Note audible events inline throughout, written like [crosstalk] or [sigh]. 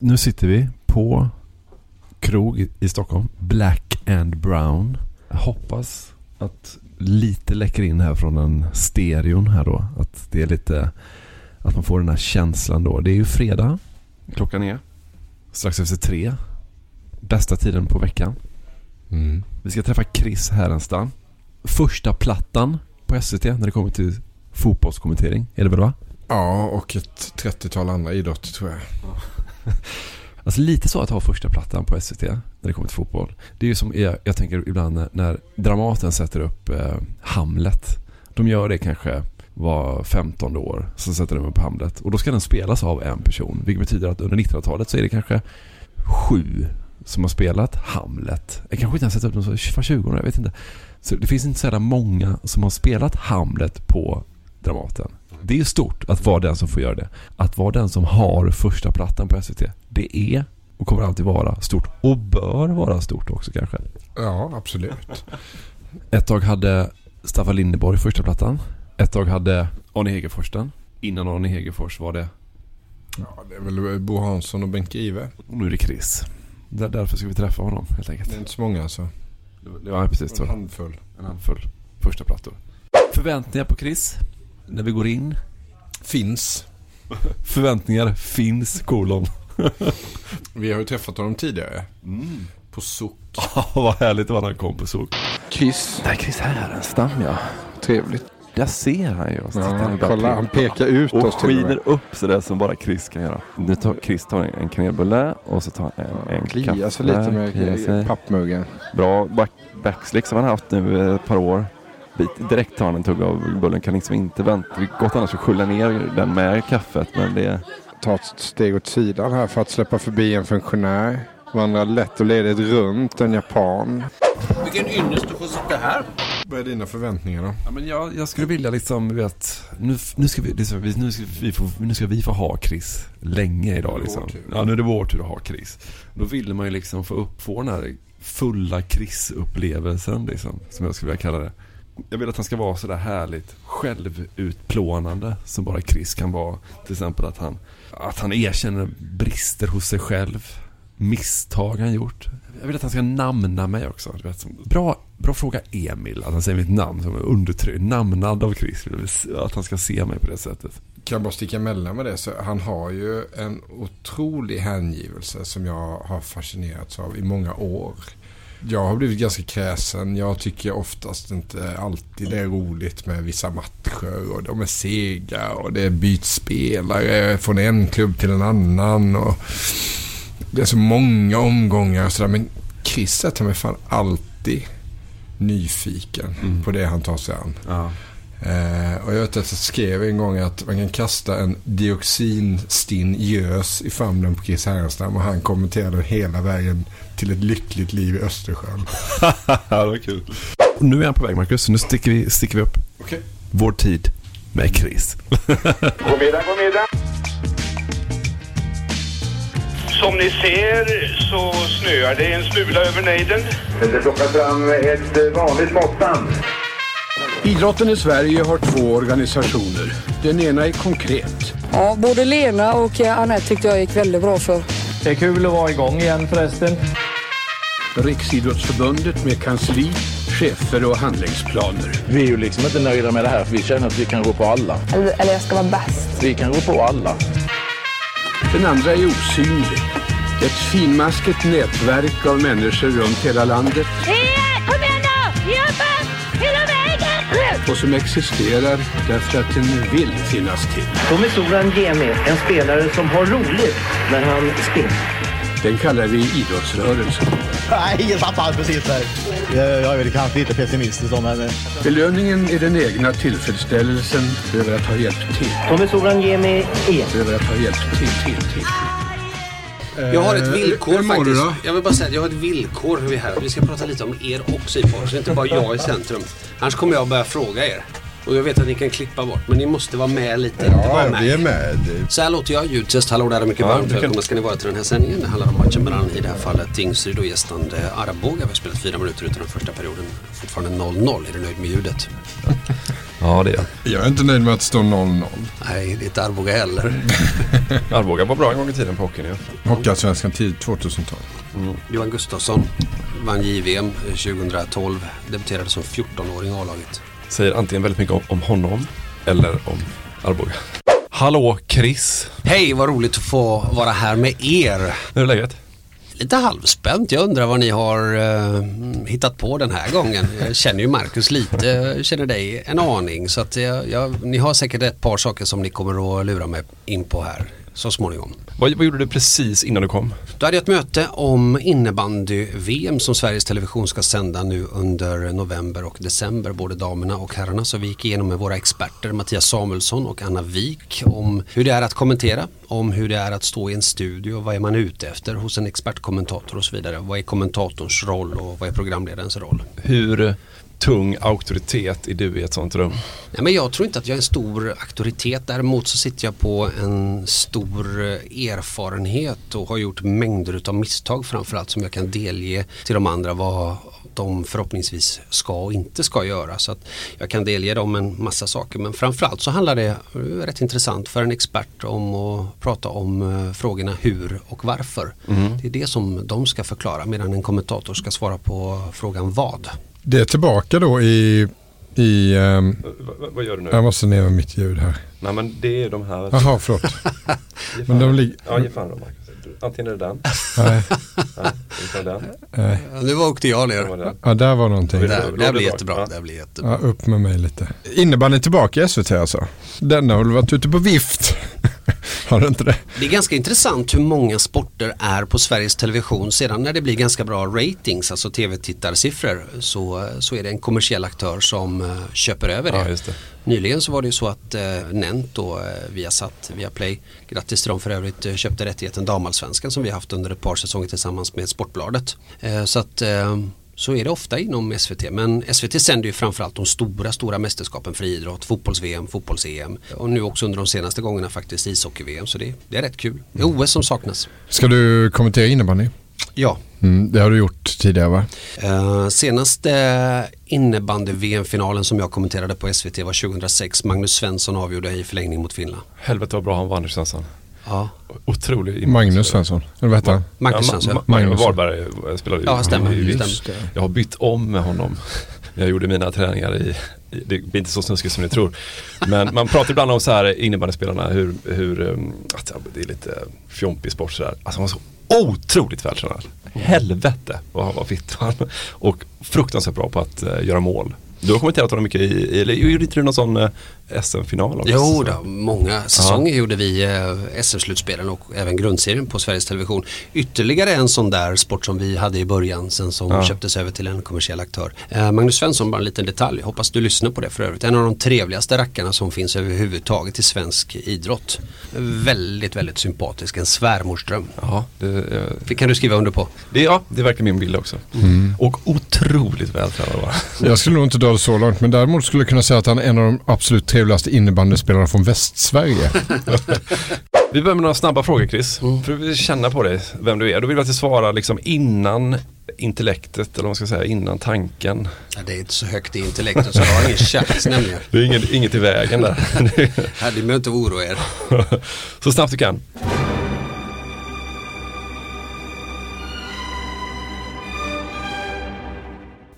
Nu sitter vi på krog i Stockholm. Black and Brown. Jag hoppas att lite läcker in här från den stereon här då. Att det är lite, att man får den här känslan då. Det är ju fredag. Klockan är strax efter tre. Bästa tiden på veckan. Mm. Vi ska träffa Chris Härenstam. Första plattan på SVT när det kommer till fotbollskommentering. Är det väl va? Ja, och ett 30-tal andra idrotter tror jag. Alltså lite så att ha första plattan på SVT när det kommer till fotboll. Det är ju som jag, jag tänker ibland när, när Dramaten sätter upp eh, Hamlet. De gör det kanske var 15 år. Så sätter de upp Hamlet. Och då ska den spelas av en person. Vilket betyder att under 1900-talet så är det kanske sju som har spelat Hamlet. Jag kanske inte har sett upp dem för 20 år, jag vet inte. Så det finns inte så många som har spelat Hamlet på Dramaten. Det är stort att vara den som får göra det. Att vara den som har första plattan på SVT. Det är och kommer alltid vara stort. Och bör vara stort också kanske. Ja, absolut. Ett tag hade Staffan Lindeborg första plattan. Ett tag hade Arne Hegerfors den. Innan Arne Hegerfors var det. Ja, det är väl Bo Hansson och Bengt Ive. Och nu är det Chris. Där, därför ska vi träffa honom helt enkelt. Det är inte så många alltså. Ja, precis. En handfull. En handfull första plattor. Förväntningar på Chris? När vi går in? Finns. Förväntningar finns, kolon. Vi har ju träffat honom tidigare. Mm. På SOK. [laughs] Ja, vad härligt det var när han kom på SOK. Chris. Det är Chris Härenstam, ja. Trevligt. Jag ser han ju. Ja, han, kolla, han pekar ut och oss och skiner upp sådär som bara Chris kan göra. Nu tar Chris tar en kanelbulle och så tar han en, en Kliar kaffe. sig lite kliar sig. med pappmuggen. Bra back, backslick som han har haft nu ett par år. Bit, direkt tar han en tugga av bullen. Kan liksom inte vänta. Det är gott annars att skölja ner den med kaffet. Men det... Ta ett steg åt sidan här för att släppa förbi en funktionär. Vandra lätt och ledigt runt en japan. Vilken ynnest att få sitta här. Vad är dina förväntningar då? Ja, men jag, jag skulle vilja liksom, vet, nu, nu, ska vi, liksom, vi- nu, ska vi få, nu ska vi få ha Chris länge idag. Liksom. Ja, nu är det vår tur att ha Chris. Då vill man ju liksom få upp, få den här fulla Chris-upplevelsen, liksom, som jag skulle vilja kalla det. Jag vill att han ska vara sådär härligt självutplånande som bara Chris kan vara. Till exempel att han, att han erkänner brister hos sig själv, misstag han gjort. Jag vill att han ska namna mig också. Vet, som, bra, bra fråga Emil, att han säger mitt namn som är undertryckt, namnad av Chris. Att han ska se mig på det sättet. Kan jag bara sticka emellan med det så han har ju en otrolig hängivelse som jag har fascinerats av i många år. Jag har blivit ganska kräsen. Jag tycker oftast inte alltid det är roligt med vissa matcher och de är sega och det är bytspelare från en klubb till en annan och det är så många omgångar och sådär. Men Chris sätter mig fan alltid nyfiken på det han tar sig an. Ja. Eh, och jag vet att jag skrev en gång att man kan kasta en dioxinstinn gös i famnen på Chris Härenstam och han kommenterade hela vägen till ett lyckligt liv i Östersjön. [laughs] ja, det var kul. Och nu är han på väg Marcus, nu sticker vi, sticker vi upp. Okej. Vår tid med Chris. God middag, god middag. Som ni ser så snöar det en smula över nejden. Det plockar fram ett vanligt måttband. Idrotten i Sverige har två organisationer. Den ena är konkret. Ja, både Lena och Anette tyckte jag gick väldigt bra för. Det är kul att vara igång igen förresten. Riksidrottsförbundet med kansli, chefer och handlingsplaner. Vi är ju liksom inte nöjda med det här för vi känner att vi kan gå på alla. Eller, eller jag ska vara bäst. Vi kan gå på alla. Den andra är osynlig. Ett finmaskigt nätverk av människor runt hela landet. Och som existerar därför att den vill finnas till. Tommy Soran Gemi, en spelare som har roligt när han spelar. Den kallar vi idrottsrörelsen. Nej, ingen tappar precis där. Jag är väl kanske lite pessimistisk om men... Belöningen är den egna tillfredsställelsen över att ha hjälpt till. Tommy Soran Gemi igen. Över att ha hjälpt till, till, till. Jag har ett villkor hur faktiskt. då? Jag vill bara säga att jag har ett villkor hur vi är här. Vi ska prata lite om er också i Fars. Inte bara jag i centrum. Annars kommer jag börja fråga er. Och jag vet att ni kan klippa bort. Men ni måste vara med lite. Ja, vi är med. Så här låter jag. Ljudtest. Hallå där. Mycket Ja, varmt kan- välkomna ska ni vara till den här sändningen. Det handlar om matchen mellan i det här fallet Tingsryd och gästande Arboga. Vi har spelat fyra minuter utav den första perioden. Fortfarande 0-0. Är du nöjd med ljudet? [laughs] Ja, det är jag. Jag är inte nöjd med att det står 0-0. Nej, det är inte Arboga heller. [laughs] Arboga var bra en gång i tiden på hockeyn ju. Hockeyallsvenskan tid 2012. Johan Gustafsson vann JVM 2012. Debuterade som 14-åring i A-laget. Säger antingen väldigt mycket om, om honom eller om Arboga. Hallå Chris, Hej, vad roligt att få vara här med er. hur är läget? Lite halvspänt. Jag undrar vad ni har eh, hittat på den här gången. Jag känner ju Marcus lite, jag känner dig en aning. Så att jag, jag, ni har säkert ett par saker som ni kommer att lura mig in på här så småningom. Vad, vad gjorde du precis innan du kom? Då hade jag ett möte om innebandy-VM som Sveriges Television ska sända nu under november och december, både damerna och herrarna. Så vi gick igenom med våra experter Mattias Samuelsson och Anna Wik om hur det är att kommentera, om hur det är att stå i en studio, vad är man ute efter hos en expertkommentator och så vidare. Vad är kommentatorns roll och vad är programledarens roll? Hur tung auktoritet är du i ett sånt rum? Nej, men jag tror inte att jag är en stor auktoritet. Däremot så sitter jag på en stor eh, erfarenhet och har gjort mängder av misstag framförallt som jag kan delge till de andra vad de förhoppningsvis ska och inte ska göra. Så att jag kan delge dem en massa saker men framförallt så handlar det, är rätt intressant för en expert om att prata om eh, frågorna hur och varför. Mm. Det är det som de ska förklara medan en kommentator ska svara på frågan vad. Det är tillbaka då i... i ehm, vad gör du nu? jag måste ner med mitt ljud här. Nej men det är de här. Jaha, förlåt. [laughs] Men de dem. lig- Ja, ge fan dem Marcus. Antingen är det den. Nej. Ja, inte den. Nej. Nu åkte jag Det var ner. Ja, där var någonting. Det, Då är här- det det här blir bra. jättebra. Ja. Det här blir jättebra. Ja, upp med mig lite. Innebandyn tillbaka i SVT alltså. Denna har väl varit ute på vift. Har du inte det? Det är ganska intressant hur många sporter är på Sveriges Television. Sedan när det blir ganska bra ratings, alltså tv-tittarsiffror, så, så är det en kommersiell aktör som eh, köper över det. Ja, det. Nyligen så var det ju så att eh, Nent och eh, Viasat, Viaplay, grattis till dem för övrigt, eh, köpte rättigheten Damallsvenskan som vi haft under ett par säsonger tillsammans med Sportbladet. Eh, så att eh, så är det ofta inom SVT. Men SVT sänder ju framförallt de stora, stora mästerskapen för idrott, fotbolls-VM, fotbolls-EM och nu också under de senaste gångerna faktiskt ishockey-VM. Så det, det är rätt kul. Det är OS som saknas. Ska du kommentera innebandy? Ja. Mm, det har du gjort tidigare va? Uh, senaste innebandy-VM-finalen som jag kommenterade på SVT var 2006. Magnus Svensson avgjorde i förlängning mot Finland. Helvete vad bra han var Anders Svensson. Ja. Otrolig Magnus Svensson, eller vad heter han? Magnus ja, Svensson. Ma- Ma- Magnus. Wahlberg eh, spelade. Ja, stämmer. i- det. Jag har bytt om med honom. Jag gjorde mina träningar i, i det blir inte så snuskigt som ni tror. Men man pratar ibland om så här innebandyspelarna hur, hur um, att det är lite fjompig sport sådär. Alltså han var så otroligt vältränad. Helvete vad han var fit. Och fruktansvärt bra på att eh, göra mål. Du har kommenterat honom mycket i, eller gjorde inte du någon sån eh, SM-final också? Jo, då, många säsonger gjorde vi eh, SM-slutspelen och även grundserien på Sveriges Television. Ytterligare en sån där sport som vi hade i början sen som Ja. köptes över till en kommersiell aktör. Eh, Magnus Svensson, bara en liten detalj, hoppas du lyssnar på det för övrigt. En av de trevligaste rackarna som finns överhuvudtaget i svensk idrott. Väldigt, väldigt sympatisk, en svärmorsdröm. Ja, det, Fick kan du skriva under på? det, ja, det verkar min bild också. Mm. Och otroligt vältränad va? Jag skulle nog inte dra det så långt, men däremot skulle jag kunna säga att han är en av de absolut trevligaste innebandyspelarna från Västsverige. [laughs] Vi börjar med några snabba frågor Chris. Mm. För att känna på dig, vem du är. Då vill jag att du svarar liksom innan intellektet, eller vad man ska säga, innan tanken. Ja, det är inte så högt i intellektet så jag har ingen chans nämligen. [laughs] Det är inget, inget i vägen där. [laughs] Ja, det behöver inte oroa er. Så snabbt du kan.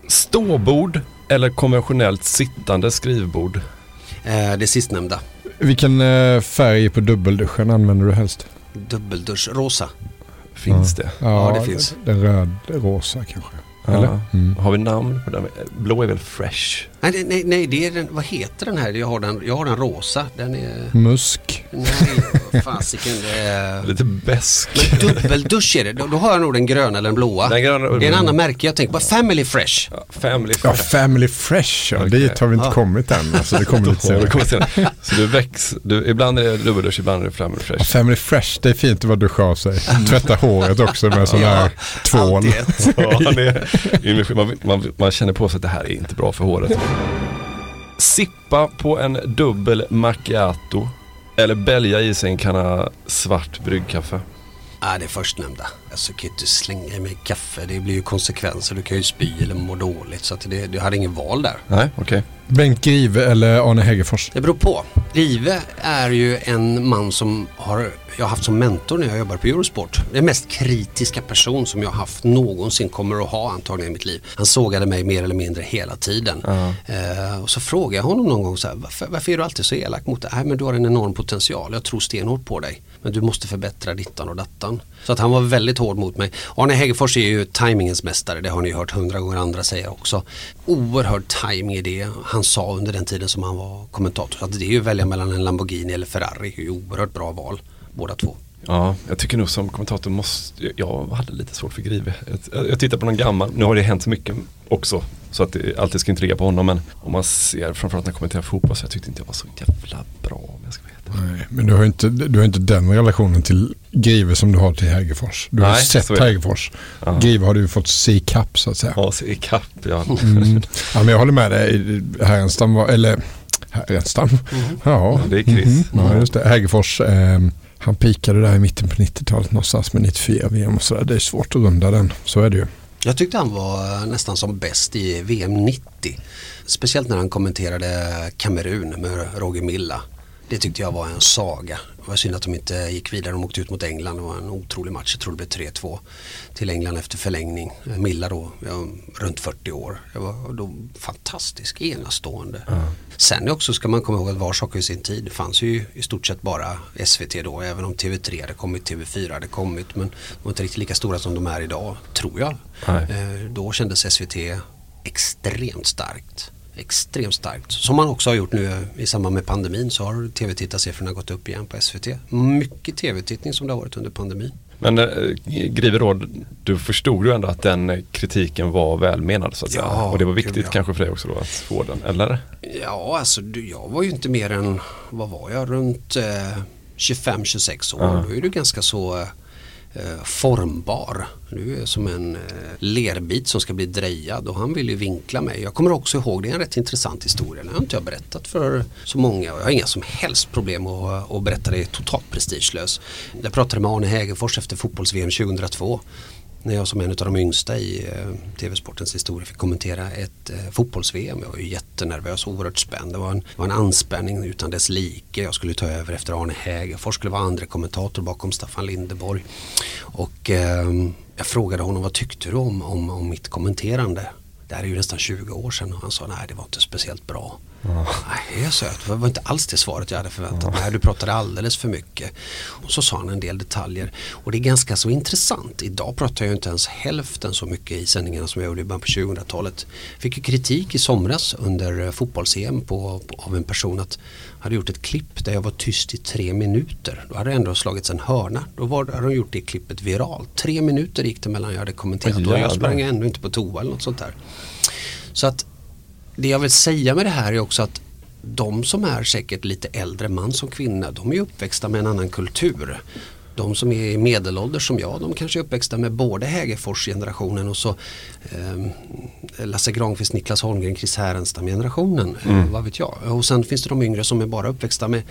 Ståbord eller konventionellt sittande skrivbord? Eh, det sistnämnda. Vilken eh, färg på dubbelduschen använder du helst? Dubbeldusch, rosa. Finns det? Ja, Ja, det finns. Den röd-rosa kanske. Ja. Eller? Mm. Har vi namn på den? Blå är väl fresh? Nej, nej, nej, det är den, vad heter den här? Jag har den, jag har den rosa. Den är... Musk. Nej, [laughs] fasiken är... Lite besk. Men dubbeldusch är det. Då, då har jag nog den gröna eller den blåa. Den gröna- det är en annan märke. Jag tänker på Family Fresh. Family Ja, fresh. Family Fresh. Ja. Okej. Dit har vi inte Ja. kommit än. Alltså, det kommer lite Ja, det senare. kommer senare. Så du väx, du, ibland är det dubbeldusch, ibland är det family Ja, fresh. Family Fresh, det är fint att bara duscha av sig. Tvätta håret också med sån här tvål. [laughs] Ja, man, man, man känner på sig att det här är inte bra för håret. Sippa på en dubbel macchiato eller bälja i sig en kanna svart bryggkaffe. Ja, det förstnämnda. Alltså kan ju inte slänga mig kaffe. Det blir ju konsekvenser. Du kan ju spy eller må dåligt. Så att det, du hade ingen val där. Nej, okej. Bengt Grive eller Arne Hegerfors? Det beror på. Rive är ju en man som har, jag har haft som mentor när jag jobbar på Eurosport. Den mest kritiska person som jag har haft någonsin kommer att ha antagligen i mitt liv. Han sågade mig mer eller mindre hela tiden. Eh, och så frågade jag honom någon gång så här, varför, varför är du alltid så elak mot det? Nej men du har en enorm potential, jag tror stenhårt på dig. Men du måste förbättra dittan och dattan. Så att han var väldigt hård mot mig. Arne Hegerfors är ju timingens mästare, det har ni hört hundra gånger andra säga också. Oerhörd timing i det han sa under den tiden som han var kommentator. Så att det är ju att välja mellan en Lamborghini eller Ferrari, det är ju oerhört bra val båda två. Ja, jag tycker nog som kommentator måste, jag hade lite svårt för Grive. Jag, jag tittar på någon gammal, nu har det hänt så mycket också. Så att det alltid ska inte ligga på honom. Men om man ser framförallt när jag kommenterar fotboll så jag tyckte inte jag var så jävla bra om jag ska ärlig. Nej, men du har, inte, du har inte den relationen till Grive som du har till Hägerfors. Du har Nej, sett. Hägerfors. Ja. Grive har du fått se ikapp så att säga. Ja, så i kapp ja. Mm. Ja, men jag håller med dig. Härenstam var, eller Härenstam? Ja. Det är Chris. Mhm. Ja, just det. Hägerfors, eh, han pikade där i mitten på 90-talet någonstans med 94 VM och sådär. Det är svårt att runda den. Så är det ju. Jag tyckte han var eh, nästan som bäst i VM 90. Speciellt när han kommenterade Kamerun med Roger Milla. Det tyckte jag var en saga. Det var synd att de inte gick vidare. De åkte ut mot England. Det var en otrolig match. Jag tror det blev 3-2 till England efter förlängning. Milla då, jag runt 40 år. Det var då fantastisk, enastående. Sen också ska man komma ihåg att var sak i sin tid. Det fanns ju i stort sett bara SVT då. Även om TV3 hade kommit, TV4 hade kommit. Men de var inte riktigt lika stora som de är idag, tror jag. Eh, Då kändes SVT extremt starkt. Extremt starkt. Som man också har gjort nu i samband med pandemin så har tv-tittarsiffrorna gått upp igen på SVT. Mycket tv-tittning som det har varit under pandemin. Men äh, Grive då, du förstod ju ändå att den eh, kritiken var välmenad så att säga. Ja, Och det var viktigt gud, ja. kanske för dig också då att få den, eller? Ja, alltså du, jag var ju inte mer än, vad var jag, runt eh, 25-26 år. Ja. Då är du ganska så eh, Eh, formbar. Du är som en eh, lerbit som ska bli drejad och han vill ju vinkla mig. Jag kommer också ihåg, det är en rätt intressant historia. Den har inte jag berättat för så många och jag har inga som helst problem att, att berätta det totalt prestigelös. Jag pratade med Arne Hägerfors efter fotbolls-VM 2002 när jag som en av de yngsta i eh, TV-sportens historia fick kommentera ett eh, fotbolls-VM. Jag var ju jättenervös och oerhört spänd. Det var en, det var en anspänning utan dess like. Jag skulle ta över efter Arne Hägerfors, skulle vara andra kommentator bakom Staffan Lindeborg. Och eh, jag frågade honom vad tyckte du om, om, om mitt kommenterande? Det här är ju nästan 20 år sedan och han sa nej det var inte speciellt bra. Nej, jag söt. Det var inte alls det svaret jag hade förväntat mig. Nej, du pratade alldeles för mycket. Och så sa han en del detaljer. Och det är ganska så intressant. Idag pratar jag inte ens hälften så mycket i sändningarna som jag gjorde i början på 2000-talet. Fick ju kritik i somras under fotbolls-EM på, på, av en person att hade gjort ett klipp där jag var tyst i tre minuter. Då hade det ändå slagits en hörna. Då var, hade de gjort det klippet viralt. Tre minuter gick det mellan jag hade kommenterat och jag sprang ändå inte på toa eller något sånt där. Så att det jag vill säga med det här är också att de som är säkert lite äldre, man som kvinna, de är uppväxta med en annan kultur. De som är i medelålder som jag, de kanske är uppväxta med både Hägerfors-generationen och så eh, Lasse Granqvist, Niklas Holmgren, Chris Härenstam-generationen. Mm. vad vet jag. Och sen finns det de yngre som är bara uppväxta med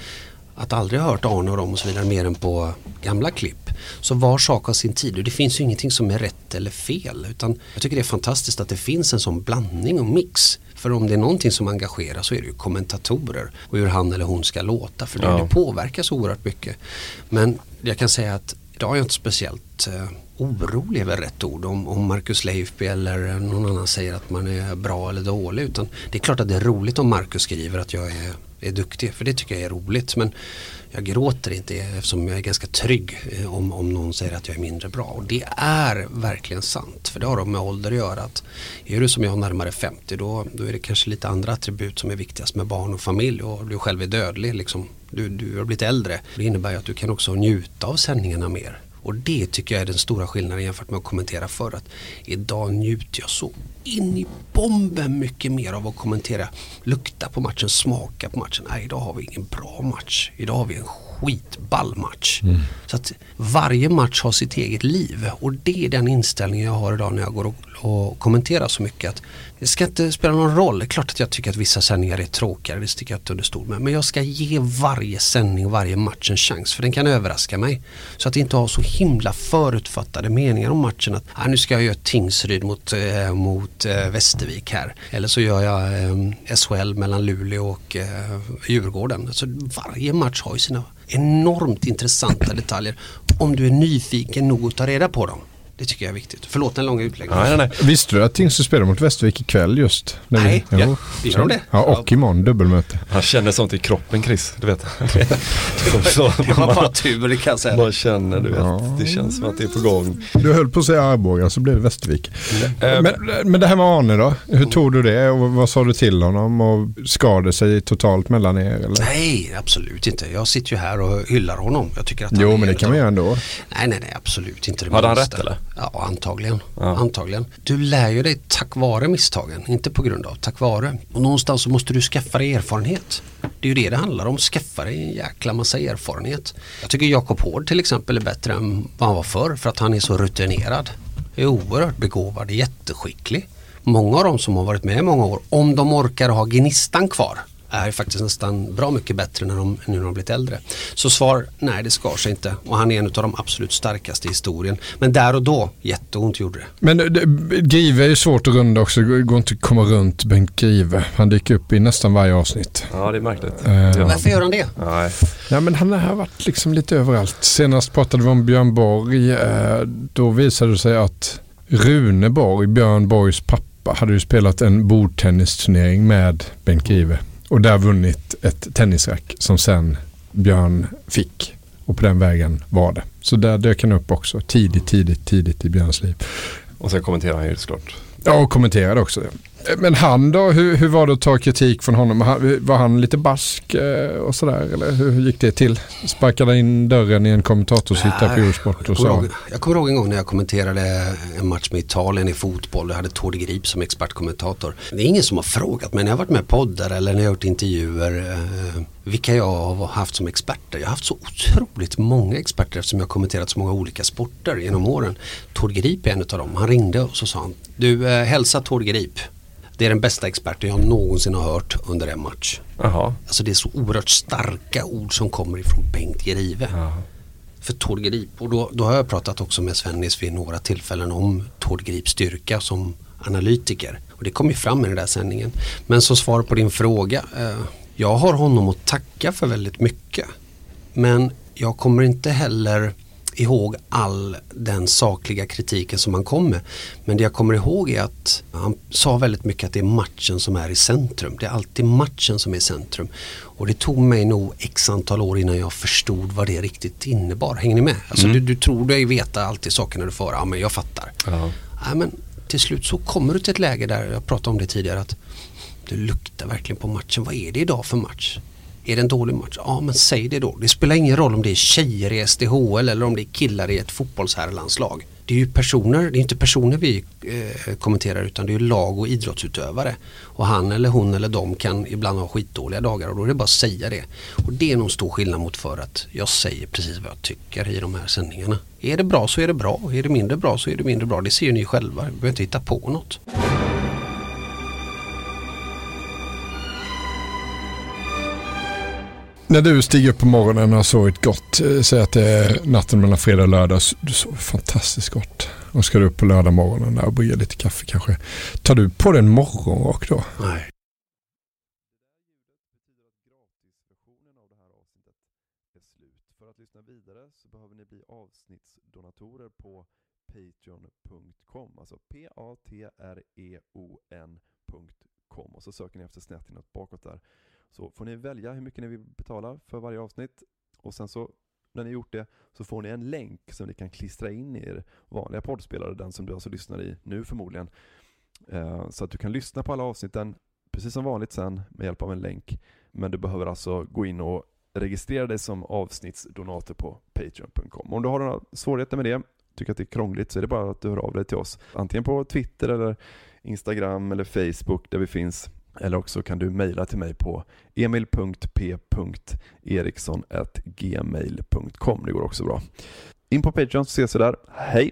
att aldrig ha hört Arne och dem och så vidare mer än på gamla klipp. Så var sak har sin tid och det finns ju ingenting som är rätt eller fel. Utan jag tycker det är fantastiskt att det finns en sån blandning och mix. För om det är någonting som engagerar så är det ju kommentatorer och hur han eller hon ska låta. För det, Ja. det påverkar så oerhört mycket. Men jag kan säga att idag är jag inte speciellt eh, orolig över rätt ord om, om Marcus Leifby eller någon annan säger att man är bra eller dålig. Utan det är klart att det är roligt om Marcus skriver att jag är, är duktig. För det tycker jag är roligt. Men jag gråter inte eftersom jag är ganska trygg eh, om, om någon säger att jag är mindre bra. Och det är verkligen sant. För det har med ålder att göra. Att är du som jag närmare 50 då, då är det kanske lite andra attribut som är viktigast med barn och familj. Och du själv är dödlig. Liksom. Du, du har blivit äldre. Det innebär ju att du kan också njuta av sändningarna mer. Och det tycker jag är den stora skillnaden jämfört med att kommentera förr. Att idag njuter jag så in i bomben mycket mer av att kommentera. Lukta på matchen, smaka på matchen. Nej, idag har vi ingen bra match. Idag har vi en skitball match. Så att varje match har sitt eget liv. Och det är den inställningen jag har idag när jag går och, och kommenterar så mycket. Att det ska inte spela någon roll. Det är klart att jag tycker att vissa sändningar är tråkigare. Det sticker jag inte under stol med. Men jag ska ge varje sändning, varje match en chans. För den kan överraska mig. Så att inte ha så himla förutfattade meningar om matchen. Att ah, nu ska jag göra Tingsryd mot, eh, mot eh, Västervik här. Eller så gör jag eh, SHL mellan Luleå och eh, Djurgården. Alltså, varje match har ju sina enormt intressanta detaljer. Om du är nyfiken nog att ta reda på dem. Det tycker jag är viktigt. Förlåt den långa utläggningen. Visste du att Tingsryd spelar mot Västervik ikväll just? När vi- Nej, Jo. ja, det gör de det? Ja, och imorgon dubbelmöte. Han känner sånt i kroppen Chris, du vet. [laughs] Det var bara tur det kan jag säga. Man känner, du vet. Det känns som att det är på gång. Du höll på att säga Arboga så blev det Västervik. Eh, Men, men det här med Arne då? Hur tog du det och vad sa du till honom? Och skar det sig totalt mellan er? Eller? Nej, absolut inte. Jag sitter ju här och hyllar honom. Jag tycker att han Jo, men det kan man göra ändå. Nej, nej, nej, absolut inte. Det Hade han rätt, eller? Ja, antagligen. antagligen. Du lär ju dig tack vare misstagen, inte på grund av, tack vare. Och någonstans så måste du skaffa dig erfarenhet. Det är ju det det handlar om, skaffa dig en jäkla massa erfarenhet. Jag tycker Jakob Hård till exempel är bättre än vad han var förr för att han är så rutinerad. Är oerhört begåvad, jätteskicklig. Många av dem som har varit med i många år, om de orkar ha gnistan kvar, är faktiskt nästan bra mycket bättre när de, nu när de blivit äldre. Så svar, nej det skar sig inte. Och han är en av de absolut starkaste i historien. Men där och då, jätteont gjorde det. Men det, Grive är ju svårt att runda också. Det går inte att komma runt Bengt Grive. Han dyker upp i nästan varje avsnitt. Ja, det är märkligt. Eh, Varför gör han det? Nej. Ja, men han har varit liksom lite överallt. Senast pratade vi om Björn Borg. Eh, Då visade det sig att Rune Borg, Björn Borgs pappa, hade ju spelat en bordtennisturnering med Bengt Grive. Och där vunnit ett tennisrack som sen Björn fick. Och på den vägen var det. Så där dök han upp också. Tidigt, tidigt, tidigt i Björns liv. Och sen kommenterar han ju såklart. Ja, och kommenterade också. Men han då, hur, hur var det att ta kritik från honom? Han- Var han lite barsk eh, och sådär? Eller hur gick det till? Sparkade in dörren i en kommentatorshytta på Eurosport och Jag kommer, ihåg, jag kommer ihåg en gång när jag kommenterade en match med Italien i fotboll. Jag hade Tord Grip som expertkommentator. Det är ingen som har frågat mig när jag har varit med poddar eller när jag har gjort intervjuer eh, vilka jag har haft som experter. Jag har haft så otroligt många experter eftersom jag har kommenterat så många olika sporter genom åren. Tord Grip är en av dem. Han ringde och så sa han Du, eh, hälsa Tord Grip. Det är den bästa experten jag någonsin har hört under en match. Jaha. Alltså det är så oerhört starka ord som kommer ifrån Bengt Grive. För Tord Grip. Och då, då har jag pratat också med Svennis vid några tillfällen om Tord Grips styrka som analytiker. Och det kom ju fram i den där sändningen. Men som svar på din fråga. Eh, jag har honom att tacka för väldigt mycket. Men jag kommer inte heller ihåg all den sakliga kritiken som han kom med. Men det jag kommer ihåg är att han sa väldigt mycket att det är matchen som är i centrum. Det är alltid matchen som är i centrum. Och det tog mig nog x antal år innan jag förstod vad det riktigt innebar. Hänger ni med? Alltså Mm. du, du tror dig veta alltid saker när du får, ja men jag fattar. Ja. Nej, men till slut så kommer du till ett läge där, jag pratade om det tidigare, att det luktar verkligen på matchen. Vad är det idag för match? Är det en dålig match? Ja men säg det då. Det spelar ingen roll om det är tjejer i SDHL eller om det är killar i ett fotbollsherrlandslag. Det är ju personer, det är inte personer vi eh, kommenterar utan det är ju lag och idrottsutövare. Och han eller hon eller de kan ibland ha skitdåliga dagar och då är det bara att säga det. Och det är nog stor skillnad mot för att jag säger precis vad jag tycker i de här sändningarna. Är det bra så är det bra, är det mindre bra så är det mindre bra. Det ser ju ni själva, vi behöver inte hitta på något. När du stiger upp på morgonen och har sovit gott, eh, säg att det är natten mellan fredag och lördag, så du sover fantastiskt gott. Och ska du upp på lördag morgonen där och brygga lite kaffe kanske. Tar du på dig en morgonrock då? Nej. För att lyssna vidare så behöver ni bli avsnittsdonatorer på patreon.com. Alltså p-a-t-r-e-o-n.com. Och så söker ni efter snett inåt bakåt där. Så får ni välja hur mycket ni vill betala för varje avsnitt. Och sen så när ni gjort det så får ni en länk som ni kan klistra in i er vanliga poddspelare, den som du alltså lyssnar i nu förmodligen. Eh, så att du kan lyssna på alla avsnitten precis som vanligt sen med hjälp av en länk. Men du behöver alltså gå in och registrera dig som avsnittsdonator på Patreon.com. Om du har några svårigheter med det, tycker att det är krångligt, så är det bara att du hör av dig till oss. Antingen på Twitter eller Instagram eller Facebook där vi finns. Eller också kan du mejla till mig på emil.p.eriksson.gmail.com. Det går också bra. In på Patreon så ses vi där. Hej!